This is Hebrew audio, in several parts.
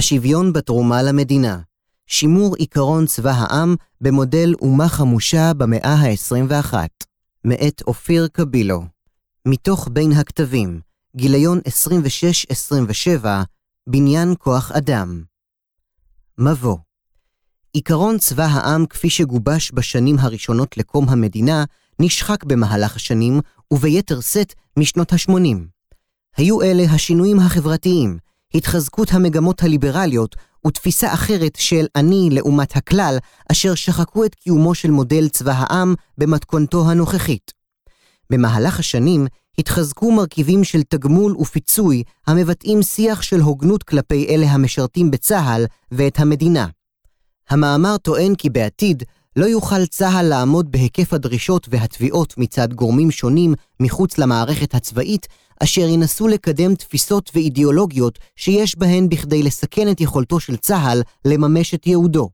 השוויון בתרומה למדינה, שימור עקרון צבא העם במודל אומה חמושה במאה ה-21, מאת אופיר קבילו. מתוך בין הכתבים, גיליון 26-27, בניין כוח אדם. מבוא עקרון צבא העם כפי שגובש בשנים הראשונות לקום המדינה, נשחק במהלך השנים, וביתר שאת משנות ה-80. היו אלה השינויים החברתיים, התחזקות המגמות הליברליות ותפיסה אחרת של אני לעומת הכלל, אשר שחקו את קיומו של מודל צבא העם במתכונתו הנוכחית. במהלך השנים התחזקו מרכיבים של תגמול ופיצוי המבטאים שיח של הוגנות כלפי אלה המשרתים בצה"ל ואת המדינה. המאמר טוען כי בעתיד לא יוכל צה"ל לעמוד בהיקף הדרישות והתביעות מצד גורמים שונים מחוץ למערכת הצבאית, אשר ינסו לקדם תפיסות ואידיאולוגיות שיש בהן בכדי לסכן את יכולתו של צה"ל לממש את ייעודו.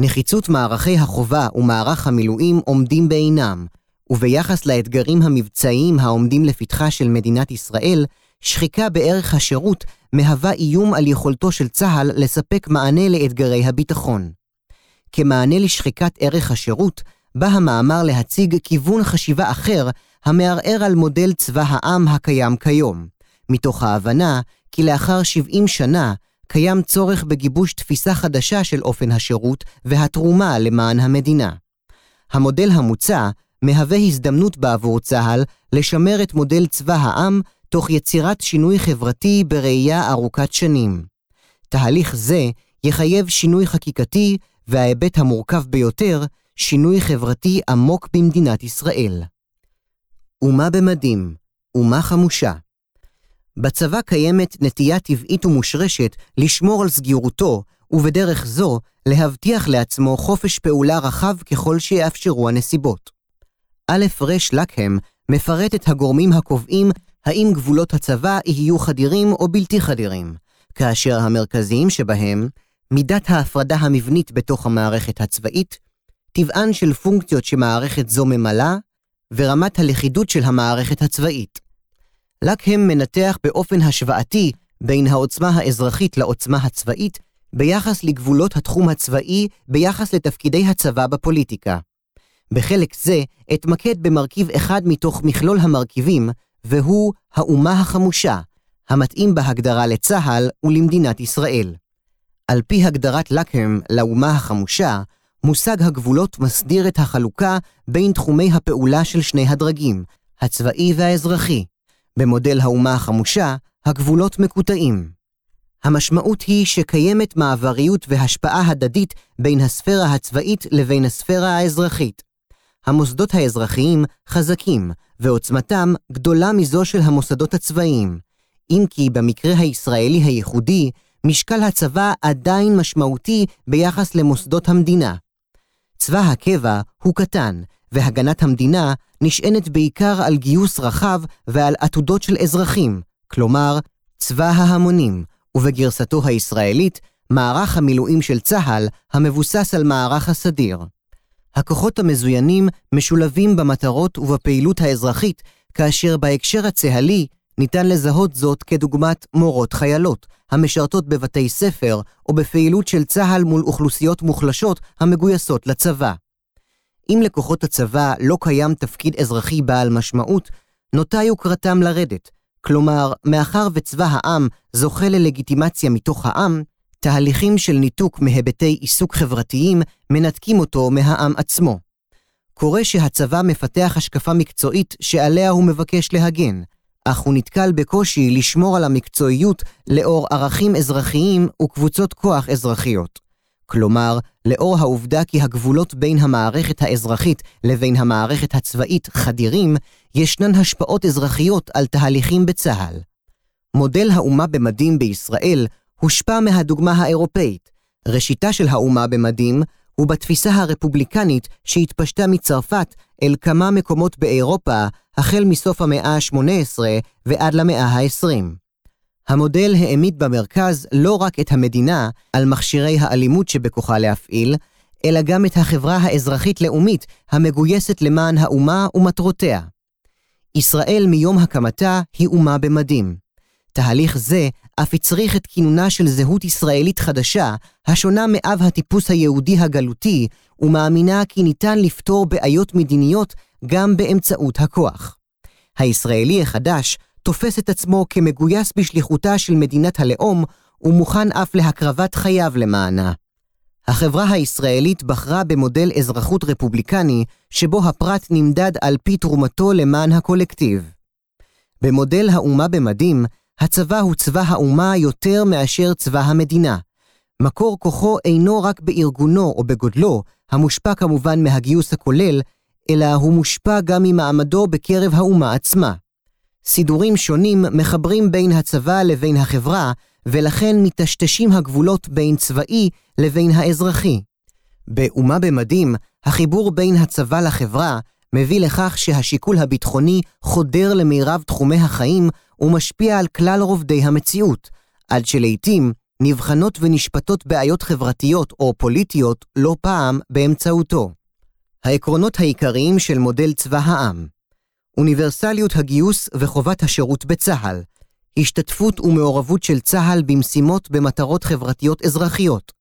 נחיצות מערכי החובה ומערך המילואים עומדים בעינם, וביחס לאתגרים המבצעיים העומדים לפתחה של מדינת ישראל, שחיקה בערך השירות מהווה איום על יכולתו של צה"ל לספק מענה לאתגרי הביטחון. כמענה לשחיקת ערך השירות, בא המאמר להציג כיוון חשיבה אחר המערער על מודל צבא העם הקיים כיום, מתוך ההבנה כי לאחר 70 שנה קיים צורך בגיבוש תפיסה חדשה של אופן השירות והתרומה למען המדינה. המודל המוצע מהווה הזדמנות בעבור צה"ל לשמר את מודל צבא העם תוך יצירת שינוי חברתי בראייה ארוכת שנים. תהליך זה יחייב שינוי חקיקתי וההיבט המורכב ביותר, שינוי חברתי עמוק במדינת ישראל. אומה במדים, אומה חמושה. בצבא קיימת נטייה טבעית ומושרשת לשמור על סגירותו, ובדרך זו להבטיח לעצמו חופש פעולה רחב ככל שיאפשרו הנסיבות. א' ר' לקהם מפרט את הגורמים הקובעים האם גבולות הצבא יהיו חדירים או בלתי חדירים, כאשר המרכזיים שבהם מידת ההפרדה המבנית בתוך המערכת הצבאית, טבען של פונקציות שמערכת זו ממלאה, ורמת הלכידות של המערכת הצבאית. לקהם מנתח באופן השוואתי בין העוצמה האזרחית לעוצמה הצבאית ביחס לגבולות התחום הצבאי ביחס לתפקידי הצבא בפוליטיקה. בחלק זה אתמקד במרכיב אחד מתוך מכלול המרכיבים, והוא האומה החמושה, המתאים בהגדרה לצה"ל ולמדינת ישראל. על פי הגדרת לקהם לאומה החמושה, מושג הגבולות מסדיר את החלוקה בין תחומי הפעולה של שני הדרגים, הצבאי והאזרחי. במודל האומה החמושה, הגבולות מקוטעים. המשמעות היא שקיימת מעבריות והשפעה הדדית בין הספירה הצבאית לבין הספירה האזרחית. המוסדות האזרחיים חזקים, ועוצמתם גדולה מזו של המוסדות הצבאיים, אם כי במקרה הישראלי הייחודי, משקל הצבא עדיין משמעותי ביחס למוסדות המדינה. צבא הקבע הוא קטן, והגנת המדינה נשענת בעיקר על גיוס רחב ועל עתודות של אזרחים, כלומר, צבא ההמונים, ובגרסתו הישראלית, מערך המילואים של צה"ל המבוסס על מערך הסדיר. הכוחות המזוינים משולבים במטרות ובפעילות האזרחית, כאשר בהקשר הצה"לי ניתן לזהות זאת כדוגמת מורות חיילות, המשרתות בבתי ספר או בפעילות של צה"ל מול אוכלוסיות מוחלשות המגויסות לצבא. אם לכוחות הצבא לא קיים תפקיד אזרחי בעל משמעות, נוטה יוקרתם לרדת. כלומר, מאחר וצבא העם זוכה ללגיטימציה מתוך העם, תהליכים של ניתוק מהיבטי עיסוק חברתיים מנתקים אותו מהעם עצמו. קורה שהצבא מפתח השקפה מקצועית שעליה הוא מבקש להגן, אך הוא נתקל בקושי לשמור על המקצועיות לאור ערכים אזרחיים וקבוצות כוח אזרחיות. כלומר, לאור העובדה כי הגבולות בין המערכת האזרחית לבין המערכת הצבאית חדירים, ישנן השפעות אזרחיות על תהליכים בצה"ל. מודל האומה במדים בישראל הושפע מהדוגמה האירופאית. ראשיתה של האומה במדים הוא בתפיסה הרפובליקנית שהתפשטה מצרפת אל כמה מקומות באירופה החל מסוף המאה ה-18 ועד למאה ה-20. המודל העמיד במרכז לא רק את המדינה על מכשירי האלימות שבכוחה להפעיל, אלא גם את החברה האזרחית-לאומית המגויסת למען האומה ומטרותיה. ישראל מיום הקמתה היא אומה במדים. תהליך זה אף הצריך את כינונה של זהות ישראלית חדשה, השונה מאב הטיפוס היהודי הגלותי, ומאמינה כי ניתן לפתור בעיות מדיניות גם באמצעות הכוח. הישראלי החדש תופס את עצמו כמגויס בשליחותה של מדינת הלאום, ומוכן אף להקרבת חייו למענה. החברה הישראלית בחרה במודל אזרחות רפובליקני, שבו הפרט נמדד על פי תרומתו למען הקולקטיב. במודל האומה במדים, הצבא הוא צבא האומה יותר מאשר צבא המדינה. מקור כוחו אינו רק בארגונו או בגודלו, המושפע כמובן מהגיוס הכולל, אלא הוא מושפע גם ממעמדו בקרב האומה עצמה. סידורים שונים מחברים בין הצבא לבין החברה, ולכן מטשטשים הגבולות בין צבאי לבין האזרחי. באומה במדים, החיבור בין הצבא לחברה מביא לכך שהשיקול הביטחוני חודר למירב תחומי החיים ומשפיע על כלל רובדי המציאות, עד שלעיתים נבחנות ונשפטות בעיות חברתיות או פוליטיות לא פעם באמצעותו. העקרונות העיקריים של מודל צבא העם אוניברסליות הגיוס וחובת השירות בצה"ל, השתתפות ומעורבות של צה"ל במשימות במטרות חברתיות אזרחיות,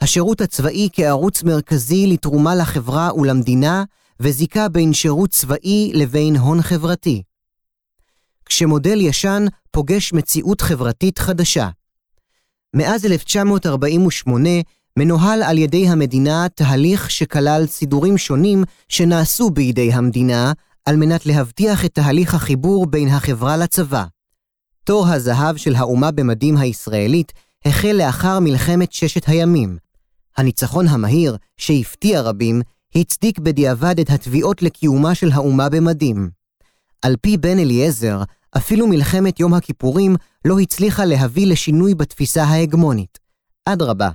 השירות הצבאי כערוץ מרכזי לתרומה לחברה ולמדינה, וזיקה בין שירות צבאי לבין הון חברתי. כשמודל ישן פוגש מציאות חברתית חדשה. מאז 1948 מנוהל על ידי המדינה תהליך שכלל סידורים שונים שנעשו בידי המדינה על מנת להבטיח את תהליך החיבור בין החברה לצבא. תור הזהב של האומה במדים הישראלית החל לאחר מלחמת ששת הימים. הניצחון המהיר, שהפתיע רבים, הצדיק בדיעבד את התביעות לקיומה של האומה במדים. על פי בן אליעזר, אפילו מלחמת יום הכיפורים לא הצליחה להביא לשינוי בתפיסה ההגמונית. אדרבה,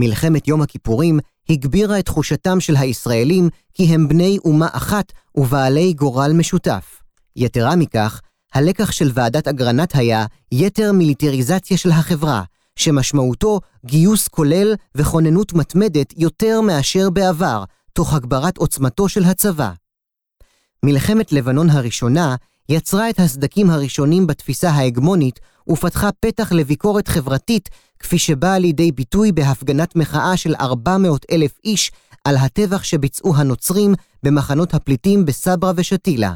מלחמת יום הכיפורים הגבירה את תחושתם של הישראלים כי הם בני אומה אחת ובעלי גורל משותף. יתרה מכך, הלקח של ועדת אגרנט היה יתר מיליטריזציה של החברה, שמשמעותו גיוס כולל וכוננות מתמדת יותר מאשר בעבר, תוך הגברת עוצמתו של הצבא. מלחמת לבנון הראשונה יצרה את הסדקים הראשונים בתפיסה ההגמונית ופתחה פתח לביקורת חברתית, כפי שבאה לידי ביטוי בהפגנת מחאה של 400 אלף איש על הטבח שביצעו הנוצרים במחנות הפליטים בסברה ושתילה.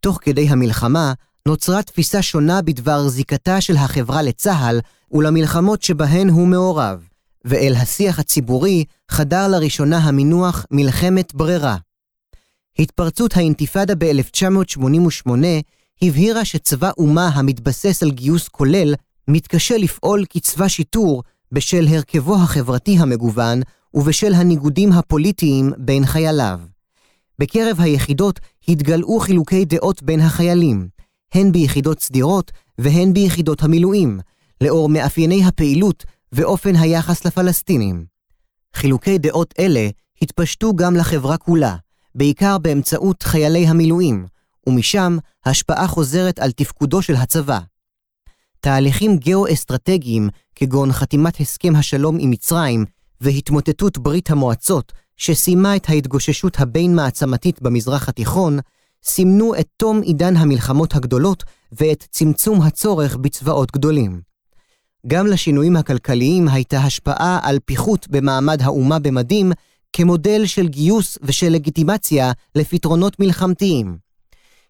תוך כדי המלחמה נוצרה תפיסה שונה בדבר זיקתה של החברה לצה"ל ולמלחמות שבהן הוא מעורב, ואל השיח הציבורי חדר לראשונה המינוח מלחמת ברירה. התפרצות האינתיפאדה ב-1988 הבהירה שצבא אומה המתבסס על גיוס כולל מתקשה לפעול כצבא שיטור בשל הרכבו החברתי המגוון ובשל הניגודים הפוליטיים בין חייליו. בקרב היחידות התגלעו חילוקי דעות בין החיילים, הן ביחידות סדירות והן ביחידות המילואים, לאור מאפייני הפעילות ואופן היחס לפלסטינים. חילוקי דעות אלה התפשטו גם לחברה כולה, בעיקר באמצעות חיילי המילואים, ומשם השפעה חוזרת על תפקודו של הצבא. תהליכים גאו-אסטרטגיים, כגון חתימת הסכם השלום עם מצרים והתמוטטות ברית המועצות, שסיימה את ההתגוששות הבין-מעצמתית במזרח התיכון, סימנו את תום עידן המלחמות הגדולות ואת צמצום הצורך בצבאות גדולים. גם לשינויים הכלכליים הייתה השפעה על פיחות במעמד האומה במדים כמודל של גיוס ושל לגיטימציה לפתרונות מלחמתיים.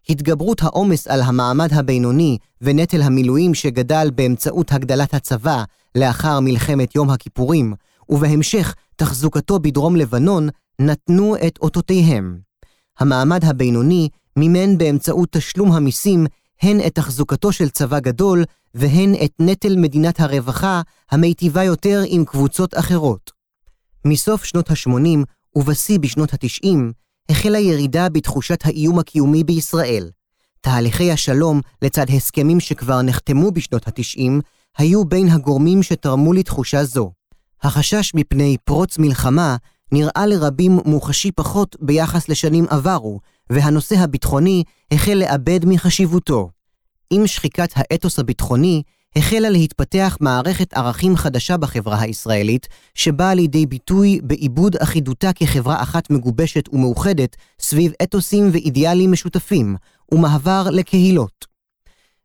התגברות העומס על המעמד הבינוני ונטל המילואים שגדל באמצעות הגדלת הצבא לאחר מלחמת יום הכיפורים, ובהמשך תחזוקתו בדרום לבנון, נתנו את אותותיהם. המעמד הבינוני מימן באמצעות תשלום המיסים הן את תחזוקתו של צבא גדול, והן את נטל מדינת הרווחה המיטיבה יותר עם קבוצות אחרות. מסוף שנות ה-80 ובשיא בשנות ה-90, החלה ירידה בתחושת האיום הקיומי בישראל. תהליכי השלום, לצד הסכמים שכבר נחתמו בשנות ה-90, היו בין הגורמים שתרמו לתחושה זו. החשש מפני פרוץ מלחמה נראה לרבים מוחשי פחות ביחס לשנים עברו, והנושא הביטחוני החל לאבד מחשיבותו. עם שחיקת האתוס הביטחוני, החלה להתפתח מערכת ערכים חדשה בחברה הישראלית, שבאה לידי ביטוי בעיבוד אחידותה כחברה אחת מגובשת ומאוחדת סביב אתוסים ואידיאלים משותפים, ומעבר לקהילות.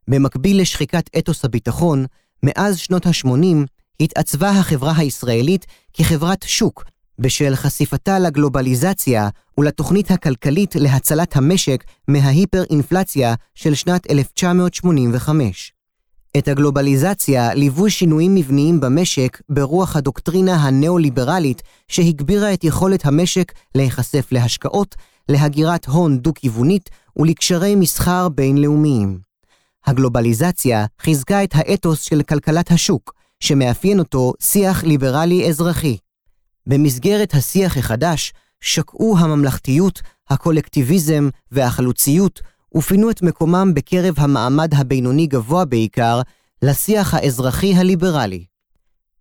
במקביל לשחיקת אתוס הביטחון, מאז שנות ה-80 התעצבה החברה הישראלית כחברת שוק, בשל חשיפתה לגלובליזציה ולתוכנית הכלכלית להצלת המשק מההיפר-אינפלציה של שנת 1985. את הגלובליזציה ליוו שינויים מבניים במשק ברוח הדוקטרינה הנאו-ליברלית שהגבירה את יכולת המשק להיחשף להשקעות, להגירת הון דו-כיוונית ולקשרי מסחר בינלאומיים. הגלובליזציה חיזקה את האתוס של כלכלת השוק, שמאפיין אותו שיח ליברלי אזרחי. במסגרת השיח החדש, שקעו הממלכתיות, הקולקטיביזם והחלוציות, ופינו את מקומם בקרב המעמד הבינוני גבוה בעיקר, לשיח האזרחי הליברלי.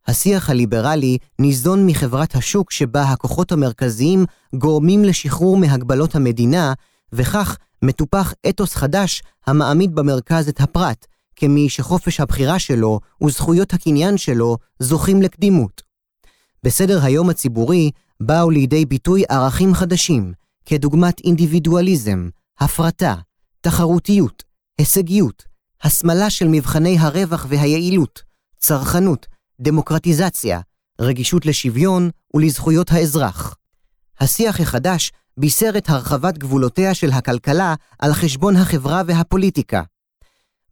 השיח הליברלי ניזון מחברת השוק שבה הכוחות המרכזיים גורמים לשחרור מהגבלות המדינה, וכך מטופח אתוס חדש המעמיד במרכז את הפרט, כמי שחופש הבחירה שלו וזכויות הקניין שלו זוכים לקדימות. בסדר היום הציבורי באו לידי ביטוי ערכים חדשים, כדוגמת אינדיבידואליזם, הפרטה, תחרותיות, הישגיות, הסמלה של מבחני הרווח והיעילות, צרכנות, דמוקרטיזציה, רגישות לשוויון ולזכויות האזרח. השיח החדש בישר את הרחבת גבולותיה של הכלכלה על חשבון החברה והפוליטיקה.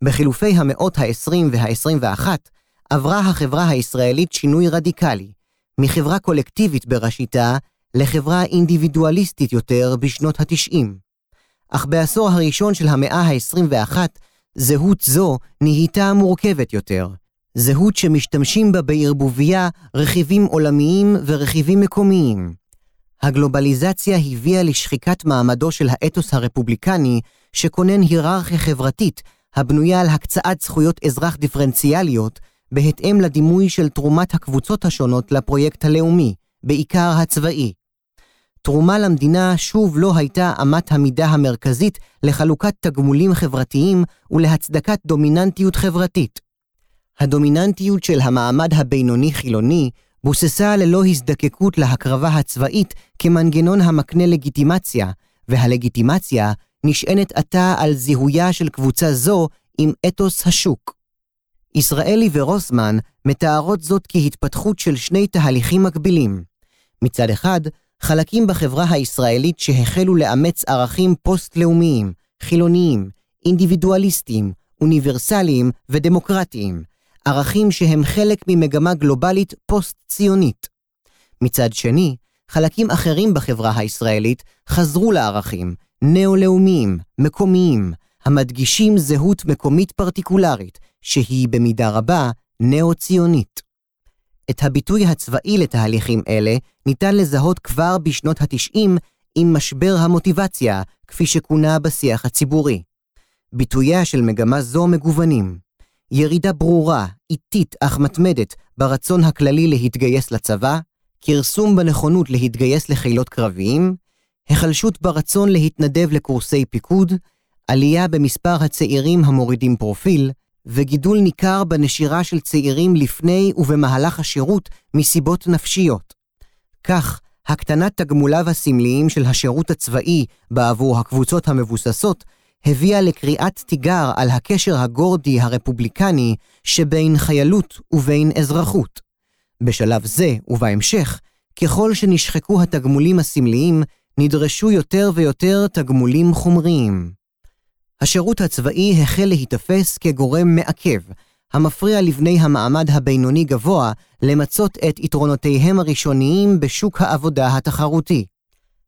בחילופי המאות ה-20 וה-21 עברה החברה הישראלית שינוי רדיקלי, מחברה קולקטיבית בראשיתה לחברה אינדיבידואליסטית יותר בשנות ה-90. אך בעשור הראשון של המאה ה-21, זהות זו נהייתה מורכבת יותר. זהות שמשתמשים בה בערבוביה רכיבים עולמיים ורכיבים מקומיים. הגלובליזציה הביאה לשחיקת מעמדו של האתוס הרפובליקני, שכונן היררכיה חברתית הבנויה על הקצאת זכויות אזרח דיפרנציאליות, בהתאם לדימוי של תרומת הקבוצות השונות לפרויקט הלאומי, בעיקר הצבאי. תרומה למדינה שוב לא הייתה אמת המידה המרכזית לחלוקת תגמולים חברתיים ולהצדקת דומיננטיות חברתית. הדומיננטיות של המעמד הבינוני-חילוני בוססה ללא הזדקקות להקרבה הצבאית כמנגנון המקנה לגיטימציה, והלגיטימציה נשענת עתה על זיהויה של קבוצה זו עם אתוס השוק. ישראלי ורוסמן מתארות זאת כהתפתחות של שני תהליכים מקבילים. מצד אחד, חלקים בחברה הישראלית שהחלו לאמץ ערכים פוסט-לאומיים, חילוניים, אינדיבידואליסטיים, אוניברסליים ודמוקרטיים, ערכים שהם חלק ממגמה גלובלית פוסט-ציונית. מצד שני, חלקים אחרים בחברה הישראלית חזרו לערכים נאו-לאומיים, מקומיים, המדגישים זהות מקומית פרטיקולרית, שהיא במידה רבה נאו-ציונית. את הביטוי הצבאי לתהליכים אלה ניתן לזהות כבר בשנות ה-90 עם משבר המוטיבציה, כפי שכונה בשיח הציבורי. ביטוייה של מגמה זו מגוונים. ירידה ברורה, איטית אך מתמדת, ברצון הכללי להתגייס לצבא, כרסום בנכונות להתגייס לחילות קרביים, היחלשות ברצון להתנדב לקורסי פיקוד, עלייה במספר הצעירים המורידים פרופיל, וגידול ניכר בנשירה של צעירים לפני ובמהלך השירות מסיבות נפשיות. כך, הקטנת תגמוליו הסמליים של השירות הצבאי בעבור הקבוצות המבוססות הביאה לקריאת תיגר על הקשר הגורדי הרפובליקני שבין חיילות ובין אזרחות. בשלב זה ובהמשך, ככל שנשחקו התגמולים הסמליים, נדרשו יותר ויותר תגמולים חומריים. השירות הצבאי החל להיתפס כגורם מעכב, המפריע לבני המעמד הבינוני גבוה למצות את יתרונותיהם הראשוניים בשוק העבודה התחרותי.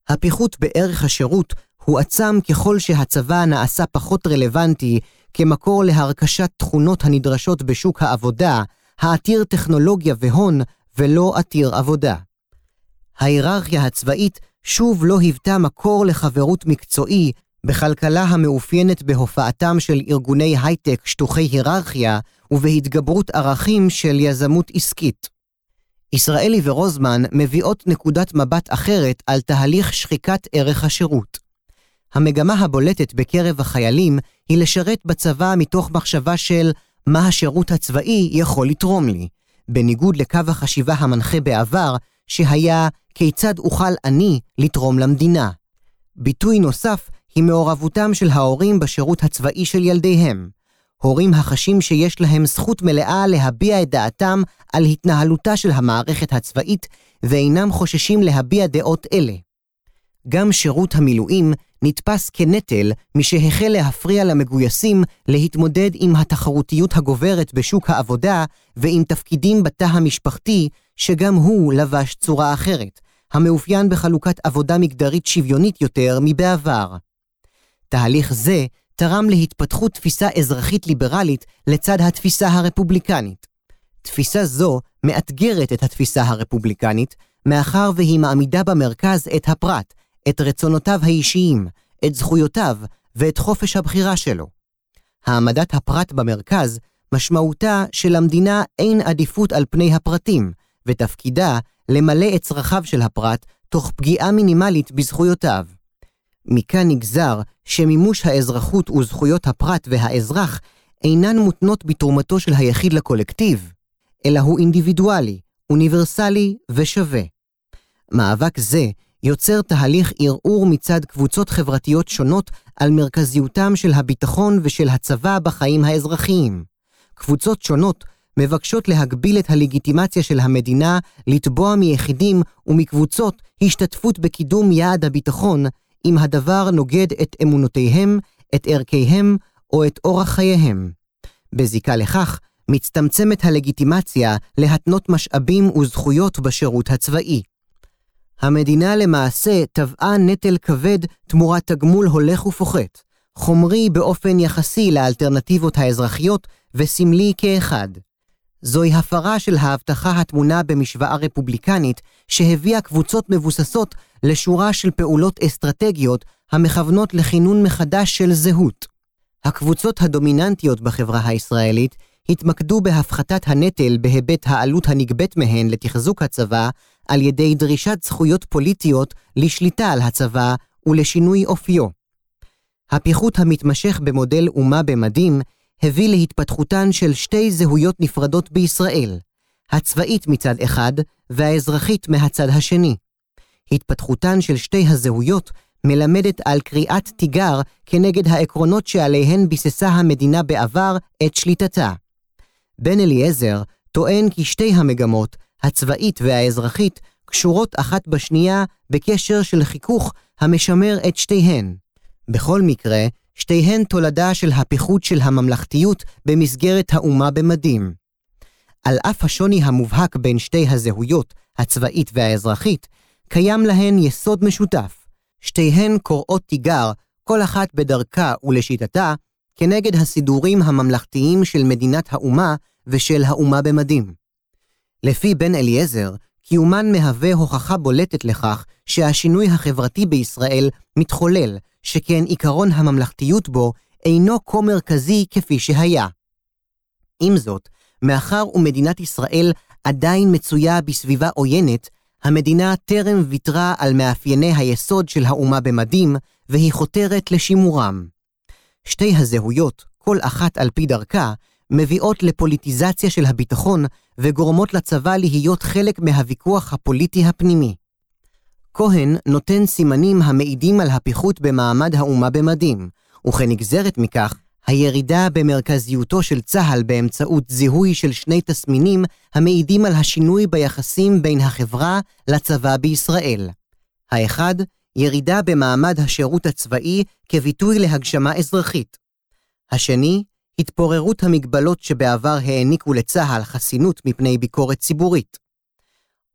הפיחות בערך השירות הועצם ככל שהצבא נעשה פחות רלוונטי כמקור להרכשת תכונות הנדרשות בשוק העבודה, העתיר טכנולוגיה והון ולא עתיר עבודה. ההיררכיה הצבאית שוב לא היוותה מקור לחברות מקצועי בכלכלה המאופיינת בהופעתם של ארגוני הייטק שטוחי היררכיה ובהתגברות ערכים של יזמות עסקית. ישראלי ורוזמן מביאות נקודת מבט אחרת על תהליך שחיקת ערך השירות. המגמה הבולטת בקרב החיילים היא לשרת בצבא מתוך מחשבה של מה השירות הצבאי יכול לתרום לי, בניגוד לקו החשיבה המנחה בעבר, שהיה כיצד אוכל אני לתרום למדינה. ביטוי נוסף היא מעורבותם של ההורים בשירות הצבאי של ילדיהם. הורים החשים שיש להם זכות מלאה להביע את דעתם על התנהלותה של המערכת הצבאית, ואינם חוששים להביע דעות אלה. גם שירות המילואים נתפס כנטל משהחל להפריע למגויסים להתמודד עם התחרותיות הגוברת בשוק העבודה ועם תפקידים בתא המשפחתי, שגם הוא לבש צורה אחרת, המאופיין בחלוקת עבודה מגדרית שוויונית יותר מבעבר. תהליך זה תרם להתפתחות תפיסה אזרחית ליברלית לצד התפיסה הרפובליקנית. תפיסה זו מאתגרת את התפיסה הרפובליקנית, מאחר והיא מעמידה במרכז את הפרט, את רצונותיו האישיים, את זכויותיו ואת חופש הבחירה שלו. העמדת הפרט במרכז, משמעותה שלמדינה אין עדיפות על פני הפרטים, ותפקידה למלא את צרכיו של הפרט תוך פגיעה מינימלית בזכויותיו. מכאן נגזר שמימוש האזרחות וזכויות הפרט והאזרח אינן מותנות בתרומתו של היחיד לקולקטיב, אלא הוא אינדיבידואלי, אוניברסלי ושווה. מאבק זה יוצר תהליך ערעור מצד קבוצות חברתיות שונות על מרכזיותם של הביטחון ושל הצבא בחיים האזרחיים. קבוצות שונות מבקשות להגביל את הלגיטימציה של המדינה לתבוע מיחידים ומקבוצות השתתפות בקידום יעד הביטחון, אם הדבר נוגד את אמונותיהם, את ערכיהם או את אורח חייהם. בזיקה לכך, מצטמצמת הלגיטימציה להתנות משאבים וזכויות בשירות הצבאי. המדינה למעשה טבעה נטל כבד תמורת תגמול הולך ופוחת, חומרי באופן יחסי לאלטרנטיבות האזרחיות וסמלי כאחד. זוהי הפרה של ההבטחה הטמונה במשוואה רפובליקנית, שהביאה קבוצות מבוססות לשורה של פעולות אסטרטגיות המכוונות לכינון מחדש של זהות. הקבוצות הדומיננטיות בחברה הישראלית התמקדו בהפחתת הנטל בהיבט העלות הנגבית מהן לתחזוק הצבא על ידי דרישת זכויות פוליטיות לשליטה על הצבא ולשינוי אופיו. הפיחות המתמשך במודל אומה במדים הביא להתפתחותן של שתי זהויות נפרדות בישראל, הצבאית מצד אחד והאזרחית מהצד השני. התפתחותן של שתי הזהויות מלמדת על קריאת תיגר כנגד העקרונות שעליהן ביססה המדינה בעבר את שליטתה. בן אליעזר טוען כי שתי המגמות, הצבאית והאזרחית, קשורות אחת בשנייה בקשר של חיכוך המשמר את שתיהן. בכל מקרה, שתיהן תולדה של הפיחות של הממלכתיות במסגרת האומה במדים. על אף השוני המובהק בין שתי הזהויות, הצבאית והאזרחית, קיים להן יסוד משותף. שתיהן קוראות תיגר, כל אחת בדרכה ולשיטתה, כנגד הסידורים הממלכתיים של מדינת האומה ושל האומה במדים. לפי בן אליעזר, קיומן מהווה הוכחה בולטת לכך שהשינוי החברתי בישראל מתחולל, שכן עיקרון הממלכתיות בו אינו כה מרכזי כפי שהיה. עם זאת, מאחר ומדינת ישראל עדיין מצויה בסביבה עוינת, המדינה טרם ויתרה על מאפייני היסוד של האומה במדים, והיא חותרת לשימורם. שתי הזהויות, כל אחת על פי דרכה, מביאות לפוליטיזציה של הביטחון וגורמות לצבא להיות חלק מהוויכוח הפוליטי הפנימי. כהן נותן סימנים המעידים על הפיחות במעמד האומה במדים, וכנגזרת מכך, הירידה במרכזיותו של צה"ל באמצעות זיהוי של שני תסמינים המעידים על השינוי ביחסים בין החברה לצבא בישראל. האחד, ירידה במעמד השירות הצבאי כביטוי להגשמה אזרחית. השני, התפוררות המגבלות שבעבר העניקו לצה"ל חסינות מפני ביקורת ציבורית.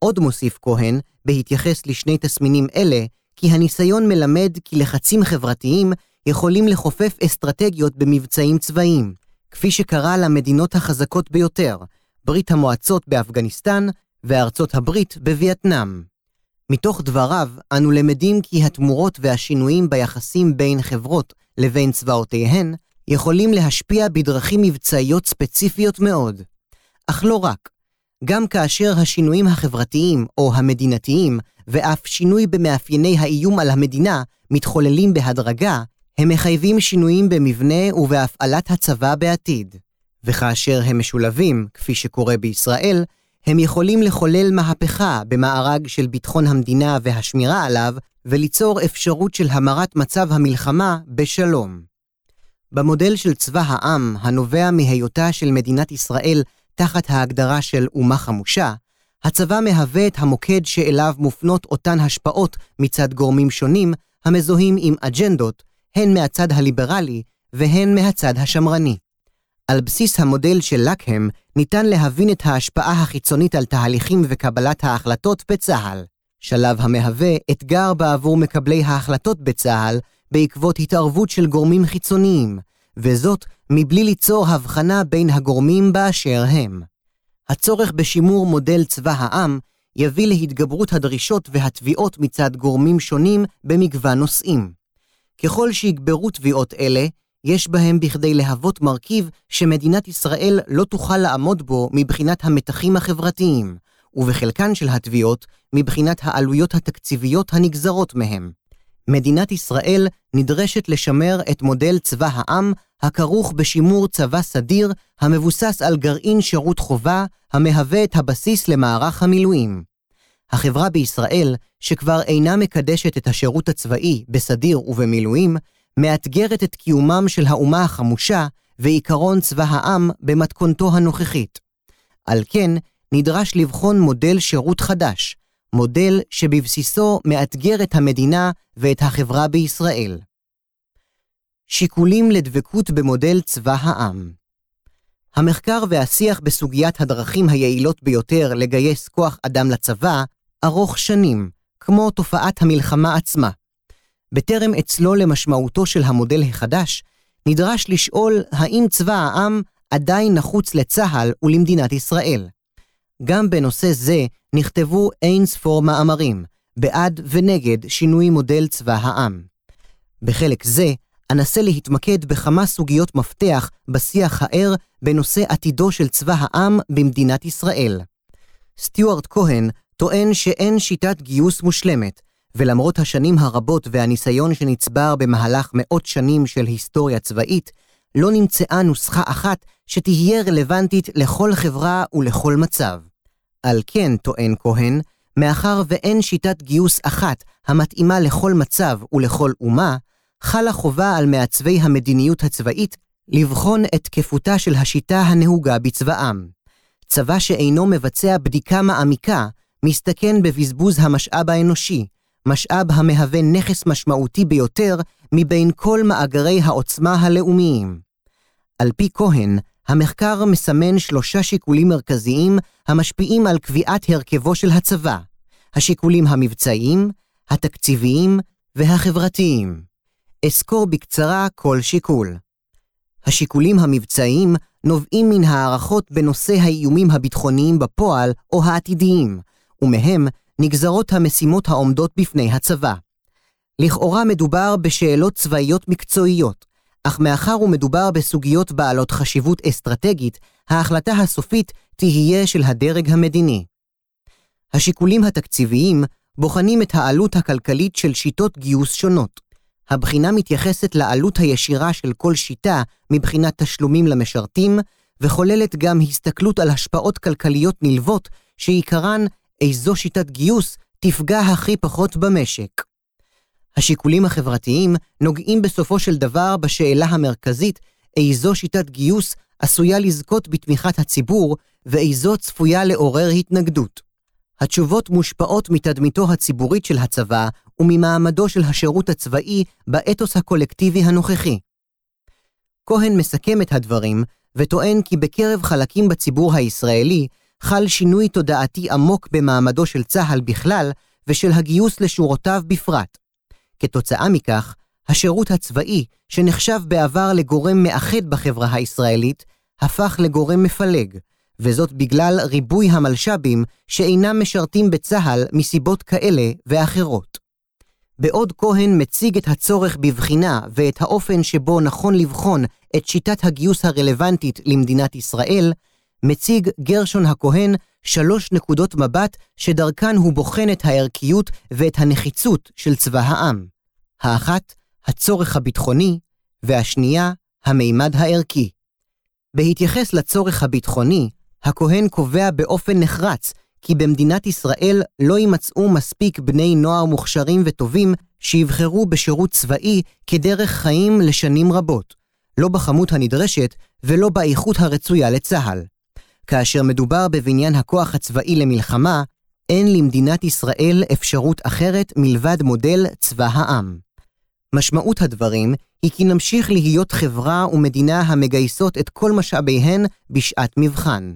עוד מוסיף כהן, בהתייחס לשני תסמינים אלה, כי הניסיון מלמד כי לחצים חברתיים יכולים לחופף אסטרטגיות במבצעים צבאיים, כפי שקרה למדינות החזקות ביותר, ברית המועצות באפגניסטן וארצות הברית בווייטנאם. מתוך דבריו, אנו למדים כי התמורות והשינויים ביחסים בין חברות לבין צבאותיהן יכולים להשפיע בדרכים מבצעיות ספציפיות מאוד. אך לא רק. גם כאשר השינויים החברתיים או המדינתיים, ואף שינוי במאפייני האיום על המדינה, מתחוללים בהדרגה, הם מחייבים שינויים במבנה ובהפעלת הצבא בעתיד. וכאשר הם משולבים, כפי שקורה בישראל, הם יכולים לחולל מהפכה במארג של ביטחון המדינה והשמירה עליו, וליצור אפשרות של המרת מצב המלחמה בשלום. במודל של צבא העם, הנובע מהיותה של מדינת ישראל תחת ההגדרה של אומה חמושה, הצבא מהווה את המוקד שאליו מופנות אותן השפעות מצד גורמים שונים, המזוהים עם אג'נדות, הן מהצד הליברלי והן מהצד השמרני. על בסיס המודל של לקהם, ניתן להבין את ההשפעה החיצונית על תהליכים וקבלת ההחלטות בצה"ל, שלב המהווה אתגר בעבור מקבלי ההחלטות בצה"ל, בעקבות התערבות של גורמים חיצוניים, וזאת מבלי ליצור הבחנה בין הגורמים באשר הם. הצורך בשימור מודל צבא העם יביא להתגברות הדרישות והתביעות מצד גורמים שונים במגוון נושאים. ככל שיגברו תביעות אלה, יש בהם בכדי להוות מרכיב שמדינת ישראל לא תוכל לעמוד בו מבחינת המתחים החברתיים, ובחלקן של התביעות, מבחינת העלויות התקציביות הנגזרות מהם. מדינת ישראל נדרשת לשמר את מודל צבא העם הכרוך בשימור צבא סדיר המבוסס על גרעין שירות חובה המהווה את הבסיס למערך המילואים. החברה בישראל, שכבר אינה מקדשת את השירות הצבאי בסדיר ובמילואים, מאתגרת את קיומם של האומה החמושה ועיקרון צבא העם במתכונתו הנוכחית. על כן, נדרש לבחון מודל שירות חדש, מודל שבבסיסו מאתגר את המדינה ואת החברה בישראל. שיקולים לדבקות במודל צבא העם המחקר והשיח בסוגיית הדרכים היעילות ביותר לגייס כוח אדם לצבא ארוך שנים, כמו תופעת המלחמה עצמה. בטרם אצלו למשמעותו של המודל החדש, נדרש לשאול האם צבא העם עדיין נחוץ לצה"ל ולמדינת ישראל. גם בנושא זה נכתבו אין ספור מאמרים, בעד ונגד שינוי מודל צבא העם. בחלק זה, אנסה להתמקד בכמה סוגיות מפתח בשיח הער בנושא עתידו של צבא העם במדינת ישראל. סטיוארט כהן טוען שאין שיטת גיוס מושלמת, ולמרות השנים הרבות והניסיון שנצבר במהלך מאות שנים של היסטוריה צבאית, לא נמצאה נוסחה אחת שתהיה רלוונטית לכל חברה ולכל מצב. על כן, טוען כהן, מאחר ואין שיטת גיוס אחת המתאימה לכל מצב ולכל אומה, חלה חובה על מעצבי המדיניות הצבאית לבחון את תקפותה של השיטה הנהוגה בצבאם. צבא שאינו מבצע בדיקה מעמיקה, מסתכן בבזבוז המשאב האנושי, משאב המהווה נכס משמעותי ביותר מבין כל מאגרי העוצמה הלאומיים. על פי כהן, המחקר מסמן שלושה שיקולים מרכזיים המשפיעים על קביעת הרכבו של הצבא, השיקולים המבצעיים, התקציביים והחברתיים. אסקור בקצרה כל שיקול. השיקולים המבצעיים נובעים מן הערכות בנושא האיומים הביטחוניים בפועל או העתידיים, ומהם נגזרות המשימות העומדות בפני הצבא. לכאורה מדובר בשאלות צבאיות מקצועיות, אך מאחר ומדובר בסוגיות בעלות חשיבות אסטרטגית, ההחלטה הסופית תהיה של הדרג המדיני. השיקולים התקציביים בוחנים את העלות הכלכלית של שיטות גיוס שונות. הבחינה מתייחסת לעלות הישירה של כל שיטה מבחינת תשלומים למשרתים, וכוללת גם הסתכלות על השפעות כלכליות נלוות, שעיקרן איזו שיטת גיוס תפגע הכי פחות במשק. השיקולים החברתיים נוגעים בסופו של דבר בשאלה המרכזית איזו שיטת גיוס עשויה לזכות בתמיכת הציבור ואיזו צפויה לעורר התנגדות. התשובות מושפעות מתדמיתו הציבורית של הצבא וממעמדו של השירות הצבאי באתוס הקולקטיבי הנוכחי. כהן מסכם את הדברים וטוען כי בקרב חלקים בציבור הישראלי חל שינוי תודעתי עמוק במעמדו של צה"ל בכלל ושל הגיוס לשורותיו בפרט. כתוצאה מכך, השירות הצבאי, שנחשב בעבר לגורם מאחד בחברה הישראלית, הפך לגורם מפלג, וזאת בגלל ריבוי המלש"בים שאינם משרתים בצה"ל מסיבות כאלה ואחרות. בעוד כהן מציג את הצורך בבחינה ואת האופן שבו נכון לבחון את שיטת הגיוס הרלוונטית למדינת ישראל, מציג גרשון הכהן שלוש נקודות מבט שדרכן הוא בוחן את הערכיות ואת הנחיצות של צבא העם. האחת, הצורך הביטחוני, והשנייה, המימד הערכי. בהתייחס לצורך הביטחוני, הכהן קובע באופן נחרץ כי במדינת ישראל לא יימצאו מספיק בני נוער מוכשרים וטובים שיבחרו בשירות צבאי כדרך חיים לשנים רבות, לא בכמות הנדרשת ולא באיכות הרצויה לצה"ל. כאשר מדובר בבניין הכוח הצבאי למלחמה, אין למדינת ישראל אפשרות אחרת מלבד מודל צבא העם. משמעות הדברים היא כי נמשיך להיות חברה ומדינה המגייסות את כל משאביהן בשעת מבחן.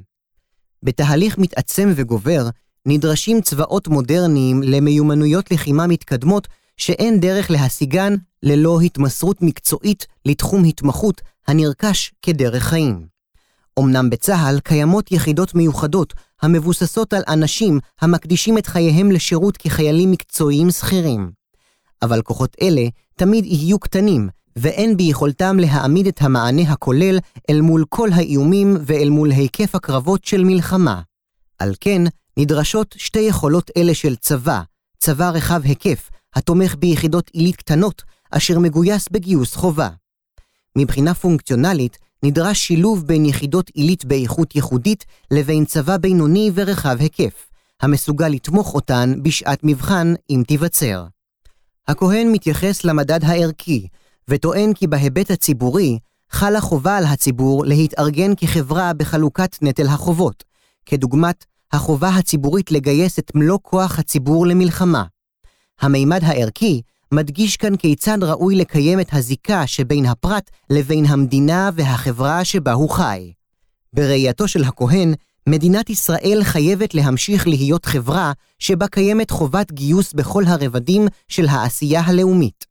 בתהליך מתעצם וגובר, נדרשים צבאות מודרניים למיומנויות לחימה מתקדמות שאין דרך להשיגן ללא התמסרות מקצועית לתחום התמחות הנרכש כדרך חיים. אמנם בצה"ל קיימות יחידות מיוחדות המבוססות על אנשים המקדישים את חייהם לשירות כחיילים מקצועיים שכירים. אבל כוחות אלה תמיד יהיו קטנים, ואין ביכולתם להעמיד את המענה הכולל אל מול כל האיומים ואל מול היקף הקרבות של מלחמה. על כן, נדרשות שתי יכולות אלה של צבא, צבא רחב היקף, התומך ביחידות עילית קטנות, אשר מגויס בגיוס חובה. מבחינה פונקציונלית, נדרש שילוב בין יחידות עילית באיכות ייחודית לבין צבא בינוני ורחב היקף, המסוגל לתמוך אותן בשעת מבחן אם תיווצר. הכהן מתייחס למדד הערכי, וטוען כי בהיבט הציבורי, חלה חובה על הציבור להתארגן כחברה בחלוקת נטל החובות, כדוגמת החובה הציבורית לגייס את מלוא כוח הציבור למלחמה. המימד הערכי מדגיש כאן כיצד ראוי לקיים את הזיקה שבין הפרט לבין המדינה והחברה שבה הוא חי. בראייתו של הכהן, מדינת ישראל חייבת להמשיך להיות חברה שבה קיימת חובת גיוס בכל הרבדים של העשייה הלאומית.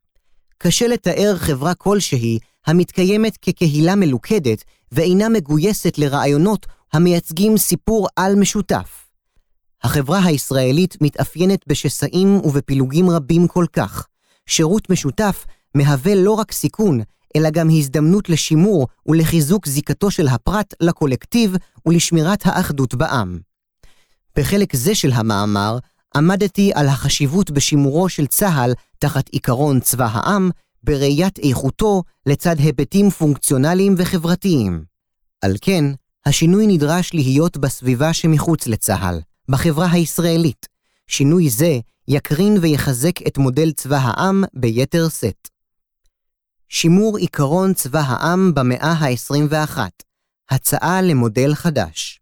קשה לתאר חברה כלשהי המתקיימת כקהילה מלוכדת ואינה מגויסת לרעיונות המייצגים סיפור על משותף. החברה הישראלית מתאפיינת בשסעים ובפילוגים רבים כל כך. שירות משותף מהווה לא רק סיכון, אלא גם הזדמנות לשימור ולחיזוק זיקתו של הפרט לקולקטיב ולשמירת האחדות בעם. בחלק זה של המאמר עמדתי על החשיבות בשימורו של צה"ל תחת עיקרון צבא העם, בראיית איכותו לצד היבטים פונקציונליים וחברתיים. על כן, השינוי נדרש להיות בסביבה שמחוץ לצה"ל, בחברה הישראלית. שינוי זה יקרין ויחזק את מודל צבא העם ביתר שאת. שימור עיקרון צבא העם במאה ה-21, הצעה למודל חדש.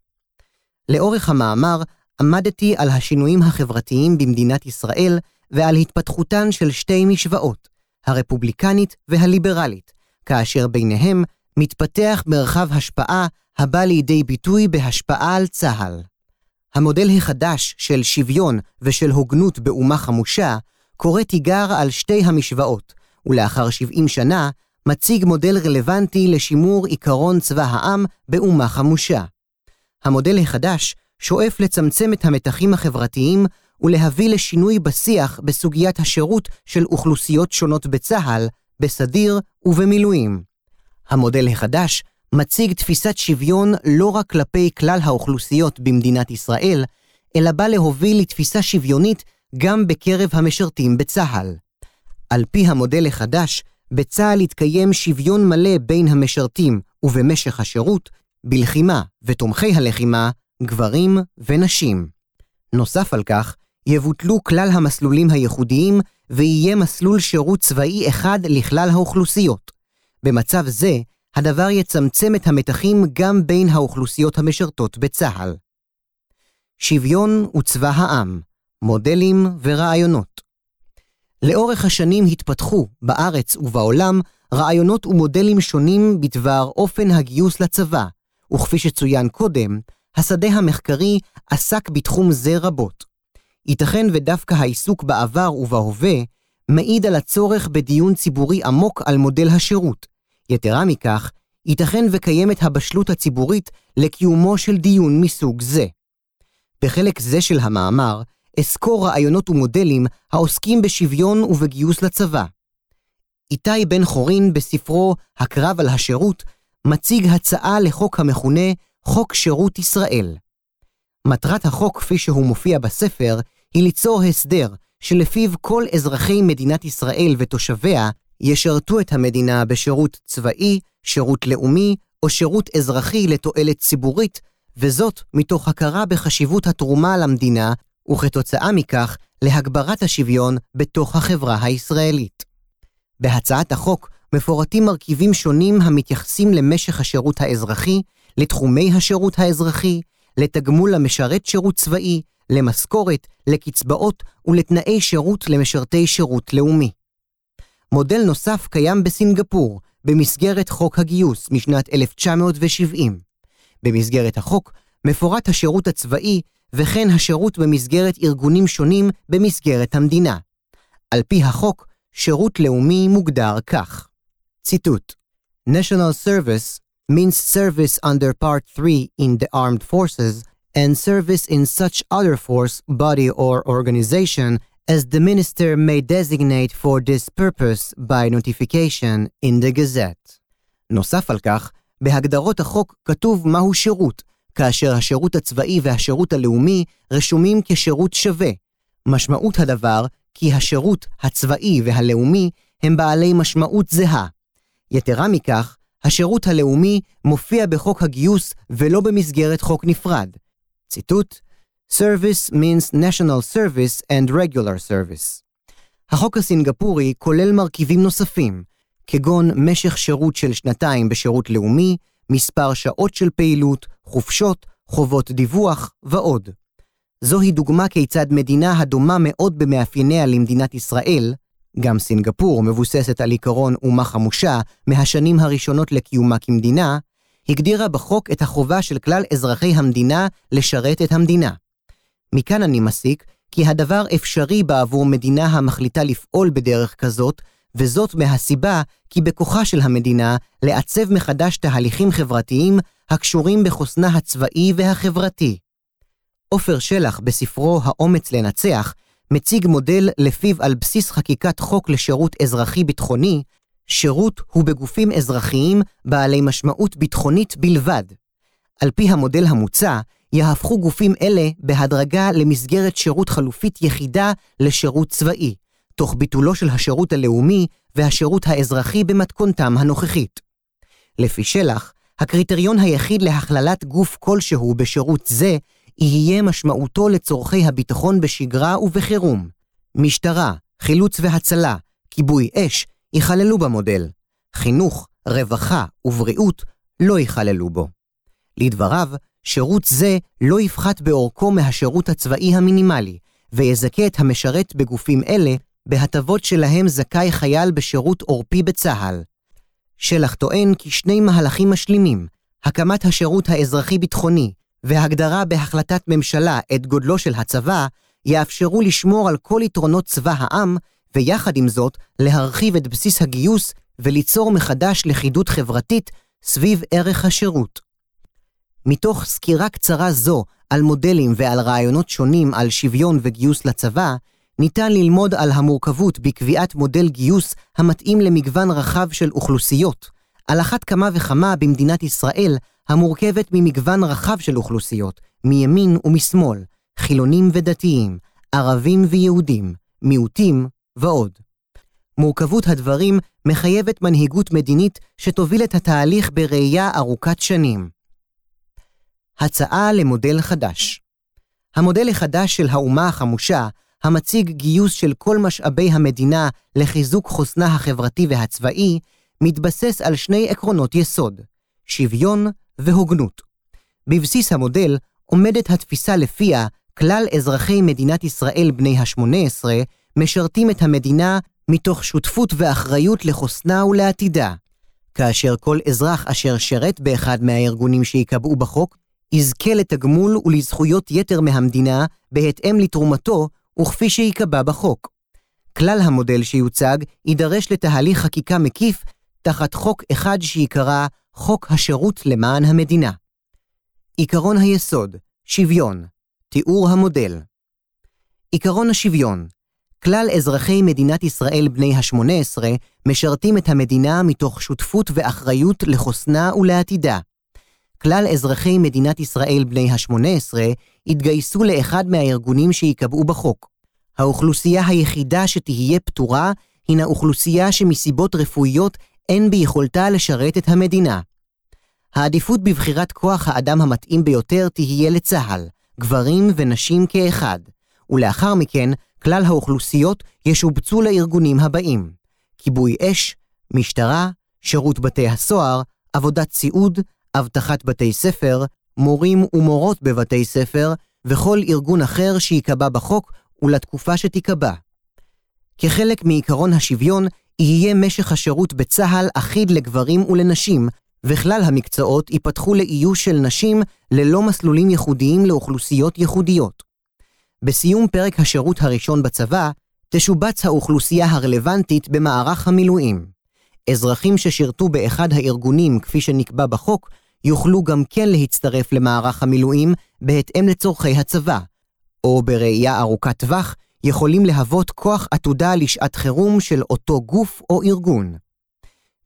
לאורך המאמר עמדתי על השינויים החברתיים במדינת ישראל ועל התפתחותן של שתי משוואות, הרפובליקנית והליברלית, כאשר ביניהם מתפתח מרחב השפעה הבא לידי ביטוי בהשפעה על צה"ל. המודל החדש של שוויון ושל הוגנות באומה חמושה קורא תיגר על שתי המשוואות, ולאחר 70 שנה מציג מודל רלוונטי לשימור עיקרון צבא העם באומה חמושה. המודל החדש שואף לצמצם את המתחים החברתיים ולהביא לשינוי בשיח בסוגיית השירות של אוכלוסיות שונות בצה"ל, בסדיר ובמילואים. המודל החדש מציג תפיסת שוויון לא רק כלפי כלל האוכלוסיות במדינת ישראל, אלא בא להוביל לתפיסה שוויונית גם בקרב המשרתים בצה"ל. על פי המודל החדש, בצה"ל יתקיים שוויון מלא בין המשרתים ובמשך השירות, בלחימה ותומכי הלחימה, גברים ונשים. נוסף על כך, יבוטלו כלל המסלולים הייחודיים ויהיה מסלול שירות צבאי אחד לכלל האוכלוסיות. במצב זה, הדבר יצמצם את המתחים גם בין האוכלוסיות המשרתות בצה"ל. שוויון וצבא העם, מודלים ורעיונות. לאורך השנים התפתחו, בארץ ובעולם, רעיונות ומודלים שונים בדבר אופן הגיוס לצבא, וכפי שצוין קודם, השדה המחקרי עסק בתחום זה רבות. ייתכן ודווקא העיסוק בעבר ובהווה מעיד על הצורך בדיון ציבורי עמוק על מודל השירות, יתרה מכך, ייתכן וקיימת הבשלות הציבורית לקיומו של דיון מסוג זה. בחלק זה של המאמר, אסקור רעיונות ומודלים העוסקים בשוויון ובגיוס לצבא. איתי בן חורין בספרו "הקרב על השירות" מציג הצעה לחוק המכונה חוק שירות ישראל. מטרת החוק כפי שהוא מופיע בספר היא ליצור הסדר שלפיו כל אזרחי מדינת ישראל ותושביה ישרתו את המדינה בשירות צבאי, שירות לאומי או שירות אזרחי לתועלת ציבורית, וזאת מתוך הכרה בחשיבות התרומה למדינה, וכתוצאה מכך להגברת השוויון בתוך החברה הישראלית. בהצעת החוק מפורטים מרכיבים שונים המתייחסים למשך השירות האזרחי, לתחומי השירות האזרחי, לתגמול למשרת שירות צבאי, למשכורת, לקצבאות ולתנאי שירות למשרתי שירות לאומי. מודל נוסף קיים בסינגפור, במסגרת חוק הגיוס משנת 1970. במסגרת החוק מפורט השירות הצבאי וכן השירות במסגרת ארגונים שונים במסגרת המדינה. על פי החוק, שירות לאומי מוגדר כך. ציטוט: National service means service under Part 3 in the armed forces and service in such other force, body or organization as the minister may designate for this purpose by notification in the Gazette. נוסף על כך, בהגדרות החוק כתוב מהו שירות, כאשר השירות הצבאי והשירות הלאומי רשומים כשירות שווה. משמעות הדבר כי השירות הצבאי והלאומי הם בעלי משמעות זהה. יתרה מכך, השירות הלאומי מופיע בחוק הגיוס ולא במסגרת חוק נפרד. ציטוט: Service means national service and regular service. החוק הסינגפורי כולל מרכיבים נוספים, כגון משך שירות של שנתיים בשירות לאומי, מספר שעות של פעילות, חופשות, חובות דיווח ועוד. זוהי דוגמה כיצד מדינה הדומה מאוד במאפייניה למדינת ישראל, גם סינגפור מבוססת על עיקרון אומה חמושה מהשנים הראשונות לקיומה כמדינה, הגדירה בחוק את החובה של כלל אזרחי המדינה לשרת את המדינה. מכאן אני מסיק כי הדבר אפשרי בעבור מדינה המחליטה לפעול בדרך כזאת, וזאת מהסיבה כי בכוחה של המדינה לעצב מחדש תהליכים חברתיים הקשורים בחוסנה הצבאי והחברתי. עופר שלח, בספרו "האומץ לנצח", מציג מודל לפיו על בסיס חקיקת חוק לשירות אזרחי-ביטחוני, שירות הוא בגופים אזרחיים בעלי משמעות ביטחונית בלבד. על פי המודל המוצע, יהפכו גופים אלה בהדרגה למסגרת שירות חלופית יחידה לשירות צבאי, תוך ביטולו של השירות הלאומי והשירות האזרחי במתכונתם הנוכחית. לפי שלח, הקריטריון היחיד להכללת גוף כלשהו בשירות זה יהיה משמעותו לצורכי הביטחון בשגרה ובחירום. משטרה, חילוץ והצלה, כיבוי אש, ייכללו במודל. חינוך, רווחה ובריאות לא ייכללו בו. לדבריו, שירות זה לא יפחת באורכו מהשירות הצבאי המינימלי, ויזכה את המשרת בגופים אלה בהטבות שלהם זכאי חייל בשירות עורפי בצה"ל. שלח טוען כי שני מהלכים משלימים, הקמת השירות האזרחי-ביטחוני והגדרה בהחלטת ממשלה את גודלו של הצבא, יאפשרו לשמור על כל יתרונות צבא העם, ויחד עם זאת, להרחיב את בסיס הגיוס וליצור מחדש לכידות חברתית סביב ערך השירות. מתוך סקירה קצרה זו על מודלים ועל רעיונות שונים על שוויון וגיוס לצבא, ניתן ללמוד על המורכבות בקביעת מודל גיוס המתאים למגוון רחב של אוכלוסיות, על אחת כמה וכמה במדינת ישראל, המורכבת ממגוון רחב של אוכלוסיות, מימין ומשמאל, חילונים ודתיים, ערבים ויהודים, מיעוטים ועוד. מורכבות הדברים מחייבת מנהיגות מדינית שתוביל את התהליך בראייה ארוכת שנים. הצעה למודל חדש המודל החדש של האומה החמושה, המציג גיוס של כל משאבי המדינה לחיזוק חוסנה החברתי והצבאי, מתבסס על שני עקרונות יסוד, שוויון והוגנות. בבסיס המודל עומדת התפיסה לפיה כלל אזרחי מדינת ישראל בני ה-18 משרתים את המדינה מתוך שותפות ואחריות לחוסנה ולעתידה, כאשר כל אזרח אשר שרת באחד מהארגונים שייקבעו בחוק, יזכה לתגמול ולזכויות יתר מהמדינה בהתאם לתרומתו וכפי שייקבע בחוק. כלל המודל שיוצג יידרש לתהליך חקיקה מקיף תחת חוק אחד שיקרא חוק השירות למען המדינה. עקרון היסוד, שוויון, תיאור המודל. עקרון השוויון, כלל אזרחי מדינת ישראל בני ה-18 משרתים את המדינה מתוך שותפות ואחריות לחוסנה ולעתידה. כלל אזרחי מדינת ישראל בני ה-18 יתגייסו לאחד מהארגונים שייקבעו בחוק. האוכלוסייה היחידה שתהיה פטורה הינה אוכלוסייה שמסיבות רפואיות אין ביכולתה לשרת את המדינה. העדיפות בבחירת כוח האדם המתאים ביותר תהיה לצה"ל, גברים ונשים כאחד, ולאחר מכן כלל האוכלוסיות ישובצו לארגונים הבאים כיבוי אש, משטרה, שירות בתי הסוהר, עבודת סיעוד, אבטחת בתי ספר, מורים ומורות בבתי ספר, וכל ארגון אחר שייקבע בחוק ולתקופה שתיקבע. כחלק מעקרון השוויון, יהיה משך השירות בצה"ל אחיד לגברים ולנשים, וכלל המקצועות ייפתחו לאיוש של נשים ללא מסלולים ייחודיים לאוכלוסיות ייחודיות. בסיום פרק השירות הראשון בצבא, תשובץ האוכלוסייה הרלוונטית במערך המילואים. אזרחים ששירתו באחד הארגונים כפי שנקבע בחוק, יוכלו גם כן להצטרף למערך המילואים בהתאם לצורכי הצבא, או בראייה ארוכת טווח, יכולים להוות כוח עתודה לשעת חירום של אותו גוף או ארגון.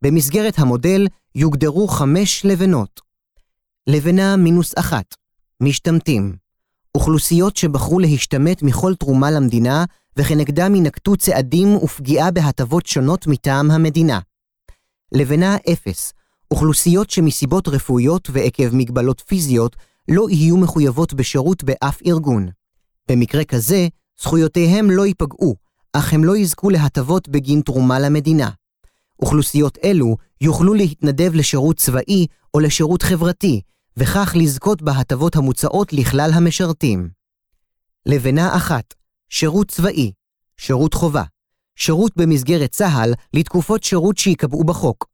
במסגרת המודל יוגדרו חמש לבנות. לבנה מינוס אחת, משתמטים. אוכלוסיות שבחרו להשתמט מכל תרומה למדינה וכנגדם יינקטו צעדים ופגיעה בהטבות שונות מטעם המדינה. לבנה אפס, אוכלוסיות שמסיבות רפואיות ועקב מגבלות פיזיות לא יהיו מחויבות בשירות באף ארגון. במקרה כזה, זכויותיהם לא ייפגעו, אך הם לא יזכו להטבות בגין תרומה למדינה. אוכלוסיות אלו יוכלו להתנדב לשירות צבאי או לשירות חברתי, וכך לזכות בהטבות המוצעות לכלל המשרתים. לבנה אחת, שירות צבאי, שירות חובה, שירות במסגרת צה"ל לתקופות שירות שייקבעו בחוק.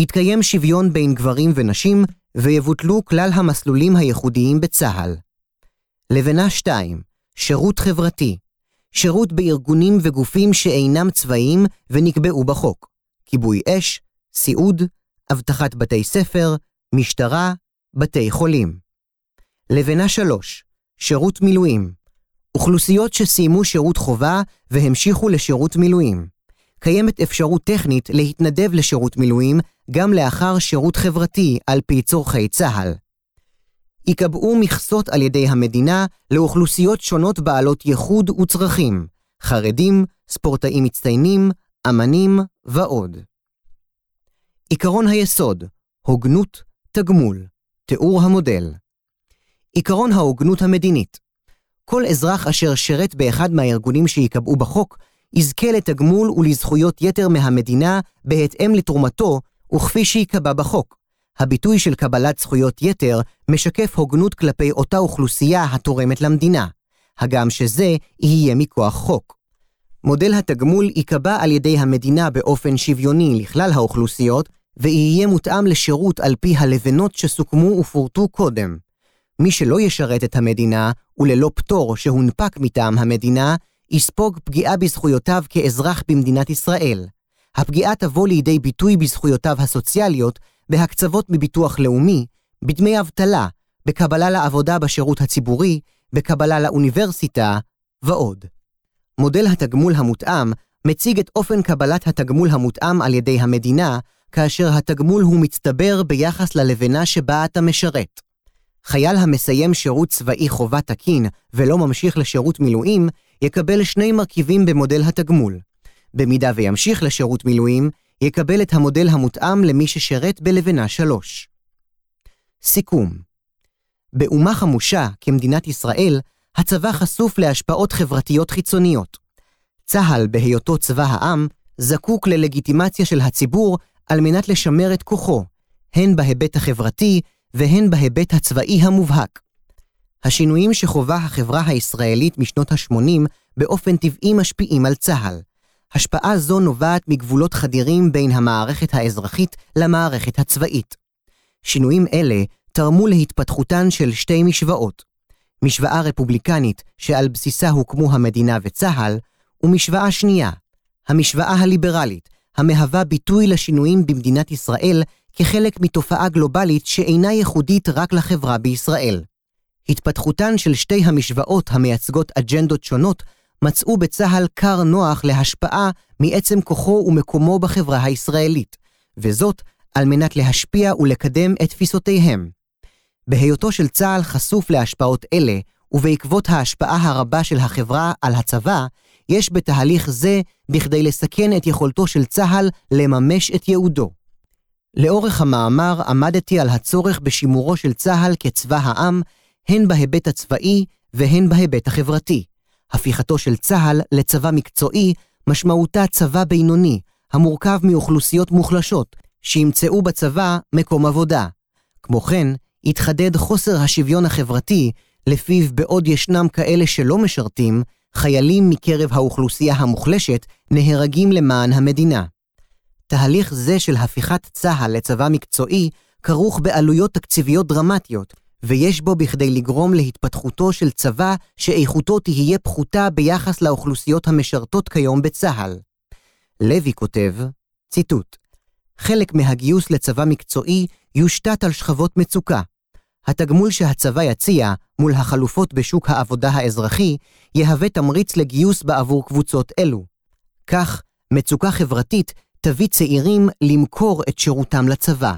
יתקיים שוויון בין גברים ונשים, ויבוטלו כלל המסלולים הייחודיים בצה"ל. לבנה 2, שירות חברתי, שירות בארגונים וגופים שאינם צבאיים ונקבעו בחוק, כיבוי אש, סיעוד, אבטחת בתי ספר, משטרה, בתי חולים. לבנה 3, שירות מילואים, אוכלוסיות שסיימו שירות חובה והמשיכו לשירות מילואים. קיימת אפשרות טכנית להתנדב לשירות מילואים גם לאחר שירות חברתי על פי צורכי צה"ל. ייקבעו מכסות על ידי המדינה לאוכלוסיות שונות בעלות ייחוד וצרכים, חרדים, ספורטאים מצטיינים, אמנים ועוד. עקרון היסוד, הוגנות, תגמול, תיאור המודל. עקרון ההוגנות המדינית, כל אזרח אשר שרת באחד מהארגונים שייקבעו בחוק, יזכה לתגמול ולזכויות יתר מהמדינה בהתאם לתרומתו וכפי שייקבע בחוק. הביטוי של קבלת זכויות יתר משקף הוגנות כלפי אותה אוכלוסייה התורמת למדינה, הגם שזה יהיה מכוח חוק. מודל התגמול ייקבע על ידי המדינה באופן שוויוני לכלל האוכלוסיות, ויהיה מותאם לשירות על פי הלבנות שסוכמו ופורטו קודם. מי שלא ישרת את המדינה, וללא פטור שהונפק מטעם המדינה, יספוג פגיעה בזכויותיו כאזרח במדינת ישראל. הפגיעה תבוא לידי ביטוי בזכויותיו הסוציאליות, בהקצבות מביטוח לאומי, בדמי אבטלה, בקבלה לעבודה בשירות הציבורי, בקבלה לאוניברסיטה, ועוד. מודל התגמול המותאם מציג את אופן קבלת התגמול המותאם על ידי המדינה, כאשר התגמול הוא מצטבר ביחס ללבנה שבה אתה משרת. חייל המסיים שירות צבאי חובה תקין ולא ממשיך לשירות מילואים, יקבל שני מרכיבים במודל התגמול. במידה וימשיך לשירות מילואים, יקבל את המודל המותאם למי ששירת בלבנה 3. סיכום באומה חמושה, כמדינת ישראל, הצבא חשוף להשפעות חברתיות חיצוניות. צה"ל, בהיותו צבא העם, זקוק ללגיטימציה של הציבור על מנת לשמר את כוחו, הן בהיבט החברתי והן בהיבט הצבאי המובהק. השינויים שחווה החברה הישראלית משנות ה-80 באופן טבעי משפיעים על צה"ל. השפעה זו נובעת מגבולות חדירים בין המערכת האזרחית למערכת הצבאית. שינויים אלה תרמו להתפתחותן של שתי משוואות. משוואה רפובליקנית שעל בסיסה הוקמו המדינה וצה"ל, ומשוואה שנייה, המשוואה הליברלית, המהווה ביטוי לשינויים במדינת ישראל כחלק מתופעה גלובלית שאינה ייחודית רק לחברה בישראל. התפתחותן של שתי המשוואות המייצגות אג'נדות שונות מצאו בצה"ל כר נוח להשפעה מעצם כוחו ומקומו בחברה הישראלית, וזאת על מנת להשפיע ולקדם את תפיסותיהם. בהיותו של צה"ל חשוף להשפעות אלה, ובעקבות ההשפעה הרבה של החברה על הצבא, יש בתהליך זה בכדי לסכן את יכולתו של צה"ל לממש את ייעודו. לאורך המאמר עמדתי על הצורך בשימורו של צה"ל כצבא העם, הן בהיבט הצבאי והן בהיבט החברתי. הפיכתו של צה"ל לצבא מקצועי משמעותה צבא בינוני, המורכב מאוכלוסיות מוחלשות, שימצאו בצבא מקום עבודה. כמו כן, התחדד חוסר השוויון החברתי, לפיו בעוד ישנם כאלה שלא משרתים, חיילים מקרב האוכלוסייה המוחלשת נהרגים למען המדינה. תהליך זה של הפיכת צה"ל לצבא מקצועי כרוך בעלויות תקציביות דרמטיות, ויש בו בכדי לגרום להתפתחותו של צבא שאיכותו תהיה פחותה ביחס לאוכלוסיות המשרתות כיום בצה"ל. לוי כותב, ציטוט: חלק מהגיוס לצבא מקצועי יושתת על שכבות מצוקה. התגמול שהצבא יציע מול החלופות בשוק העבודה האזרחי יהווה תמריץ לגיוס בעבור קבוצות אלו. כך, מצוקה חברתית תביא צעירים למכור את שירותם לצבא.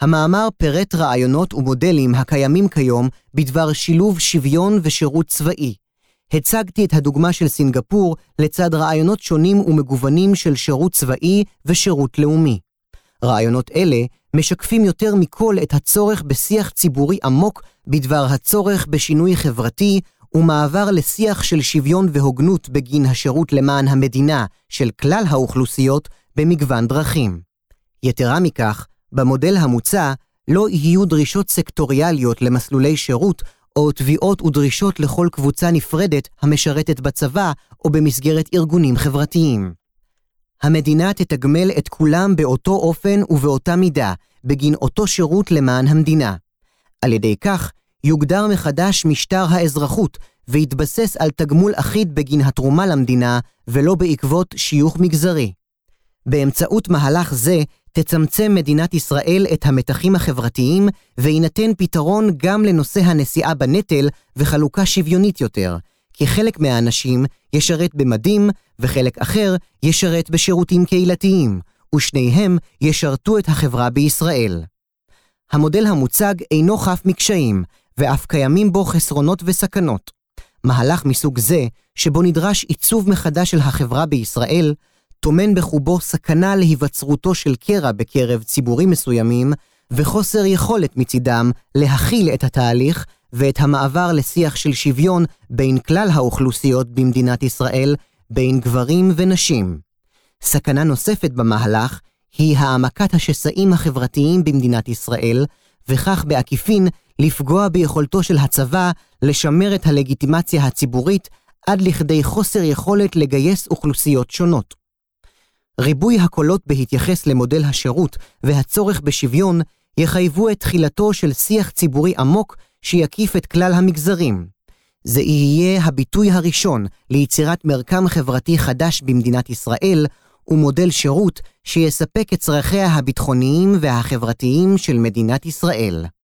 המאמר פירט רעיונות ומודלים הקיימים כיום בדבר שילוב שוויון ושירות צבאי. הצגתי את הדוגמה של סינגפור לצד רעיונות שונים ומגוונים של שירות צבאי ושירות לאומי. רעיונות אלה משקפים יותר מכל את הצורך בשיח ציבורי עמוק בדבר הצורך בשינוי חברתי ומעבר לשיח של שוויון והוגנות בגין השירות למען המדינה של כלל האוכלוסיות במגוון דרכים. יתרה מכך, במודל המוצע לא יהיו דרישות סקטוריאליות למסלולי שירות או תביעות ודרישות לכל קבוצה נפרדת המשרתת בצבא או במסגרת ארגונים חברתיים. המדינה תתגמל את כולם באותו אופן ובאותה מידה, בגין אותו שירות למען המדינה. על ידי כך, יוגדר מחדש משטר האזרחות, ויתבסס על תגמול אחיד בגין התרומה למדינה, ולא בעקבות שיוך מגזרי. באמצעות מהלך זה, תצמצם מדינת ישראל את המתחים החברתיים, ויינתן פתרון גם לנושא הנשיאה בנטל וחלוקה שוויונית יותר, כי חלק מהאנשים ישרת במדים, וחלק אחר ישרת בשירותים קהילתיים, ושניהם ישרתו את החברה בישראל. המודל המוצג אינו חף מקשיים, ואף קיימים בו חסרונות וסכנות. מהלך מסוג זה, שבו נדרש עיצוב מחדש של החברה בישראל, טומן בחובו סכנה להיווצרותו של קרע בקרב ציבורים מסוימים, וחוסר יכולת מצידם להכיל את התהליך ואת המעבר לשיח של שוויון בין כלל האוכלוסיות במדינת ישראל, בין גברים ונשים. סכנה נוספת במהלך היא העמקת השסעים החברתיים במדינת ישראל, וכך בעקיפין לפגוע ביכולתו של הצבא לשמר את הלגיטימציה הציבורית עד לכדי חוסר יכולת לגייס אוכלוסיות שונות. ריבוי הקולות בהתייחס למודל השירות והצורך בשוויון יחייבו את תחילתו של שיח ציבורי עמוק שיקיף את כלל המגזרים. זה יהיה הביטוי הראשון ליצירת מרקם חברתי חדש במדינת ישראל, ומודל שירות שיספק את צרכיה הביטחוניים והחברתיים של מדינת ישראל.